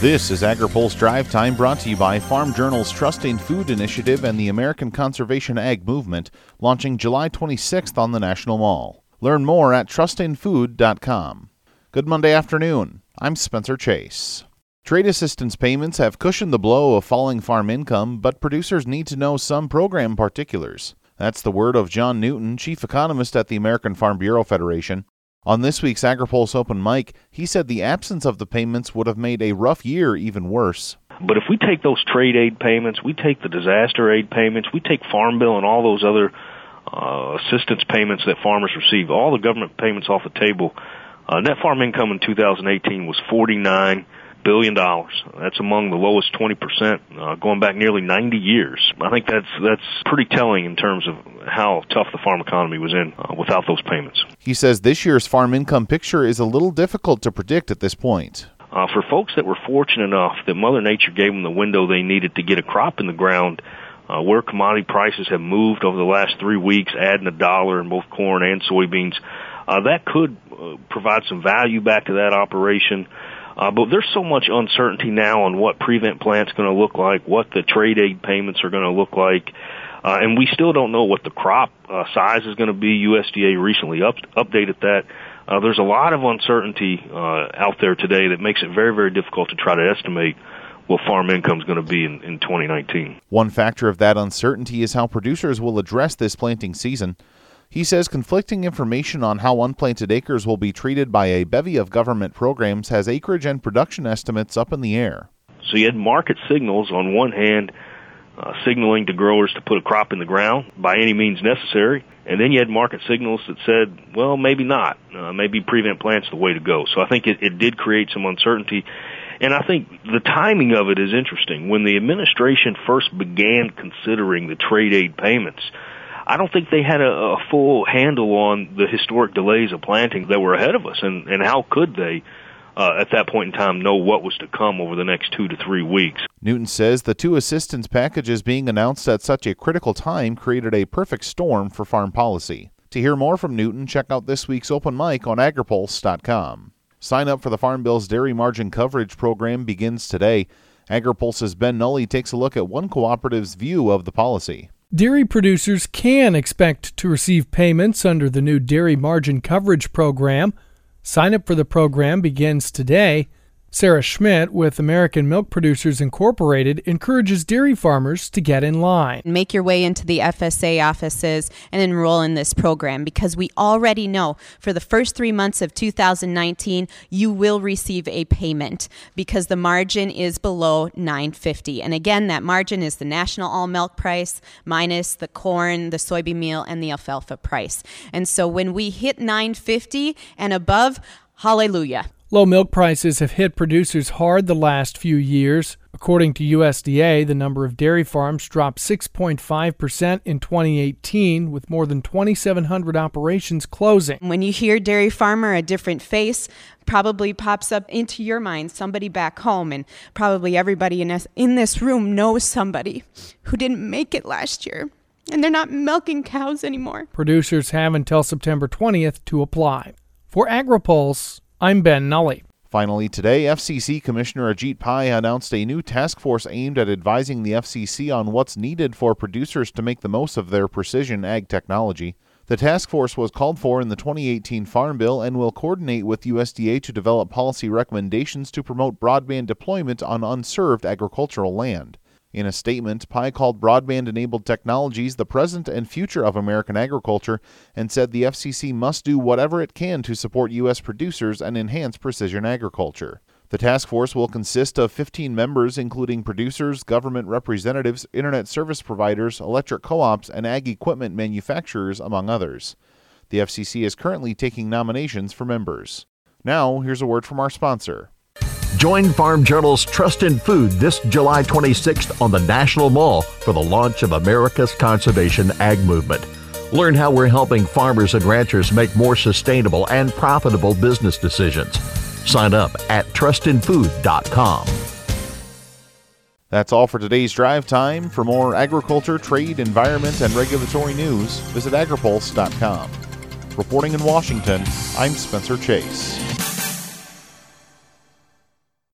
This is AgriPulse Drive Time brought to you by Farm Journal's Trust in Food Initiative and the American Conservation Ag Movement, launching July 26th on the National Mall. Learn more at trustinfood.com. Good Monday afternoon. I'm Spencer Chase. Trade assistance payments have cushioned the blow of falling farm income, but producers need to know some program particulars. That's the word of John Newton, chief economist at the American Farm Bureau Federation. On this week's AgriPulse Open Mic, he said the absence of the payments would have made a rough year even worse. But if we take those trade aid payments, we take the disaster aid payments, we take Farm Bill and all those other uh, assistance payments that farmers receive, all the government payments off the table, uh, net farm income in 2018 was 49 billion dollars. That's among the lowest 20 percent uh, going back nearly 90 years. I think that's that's pretty telling in terms of how tough the farm economy was in uh, without those payments. He says this year's farm income picture is a little difficult to predict at this point. Uh, for folks that were fortunate enough that Mother Nature gave them the window they needed to get a crop in the ground, uh, where commodity prices have moved over the last three weeks, adding a dollar in both corn and soybeans, uh, that could uh, provide some value back to that operation. Uh, but there's so much uncertainty now on what prevent plant's going to look like, what the trade aid payments are going to look like, uh, and we still don't know what the crop uh, size is going to be. USDA recently up, updated that. Uh, there's a lot of uncertainty uh, out there today that makes it very, very difficult to try to estimate what farm income is going to be in, in 2019. One factor of that uncertainty is how producers will address this planting season. He says conflicting information on how unplanted acres will be treated by a bevy of government programs has acreage and production estimates up in the air. So you had market signals on one hand uh, signaling to growers to put a crop in the ground by any means necessary, and then you had market signals that said, well, maybe not. Uh, maybe prevent plant's the way to go. So I think it, it did create some uncertainty. And I think the timing of it is interesting. When the administration first began considering the trade aid payments, I don't think they had a, a full handle on the historic delays of planting that were ahead of us, and and how could they? Uh, at that point in time, know what was to come over the next two to three weeks. Newton says the two assistance packages being announced at such a critical time created a perfect storm for farm policy. To hear more from Newton, check out this week's open mic on agripulse.com. Sign up for the Farm Bill's Dairy Margin Coverage Program begins today. AgriPulse's Ben Nuelle takes a look at one cooperative's view of the policy. Dairy producers can expect to receive payments under the new Dairy Margin Coverage Program. Sign up for the program begins today. Sarah Schmidt with American Milk Producers Incorporated encourages dairy farmers to get in line. Make your way into the FSA offices and enroll in this program because we already know for the first three months of 2019 you will receive a payment because the margin is below 950. And again, that margin is the national all milk price minus the corn, the soybean meal, and the alfalfa price. And so when we hit 950 and above, hallelujah. Low milk prices have hit producers hard the last few years. According to USDA, the number of dairy farms dropped 6.5% in 2018, with more than 2,700 operations closing. When you hear dairy farmer, a different face probably pops up into your mind, somebody back home, and probably everybody in this, in this room knows somebody who didn't make it last year. And they're not milking cows anymore. Producers have until September 20th to apply. For AgriPulse, I'm Ben Nuelle. Finally, today, FCC Commissioner Ajit Pai announced a new task force aimed at advising the FCC on what's needed for producers to make the most of their precision ag technology. The task force was called for in the 2018 Farm Bill and will coordinate with USDA to develop policy recommendations to promote broadband deployment on unserved agricultural land. In a statement, Pai called broadband enabled technologies the present and future of American agriculture and said the FCC must do whatever it can to support U.S. producers and enhance precision agriculture. The task force will consist of 15 members, including producers, government representatives, internet service providers, electric co ops, and ag equipment manufacturers, among others. The FCC is currently taking nominations for members. Now, here's a word from our sponsor. Join Farm Journal's Trust in Food this July 26th on the National Mall for the launch of America's Conservation Ag Movement. Learn how we're helping farmers and ranchers make more sustainable and profitable business decisions. Sign up at trustinfood.com. That's all for today's drive time. For more agriculture, trade, environment, and regulatory news, visit agripulse.com. Reporting in Washington, I'm Spencer Chase.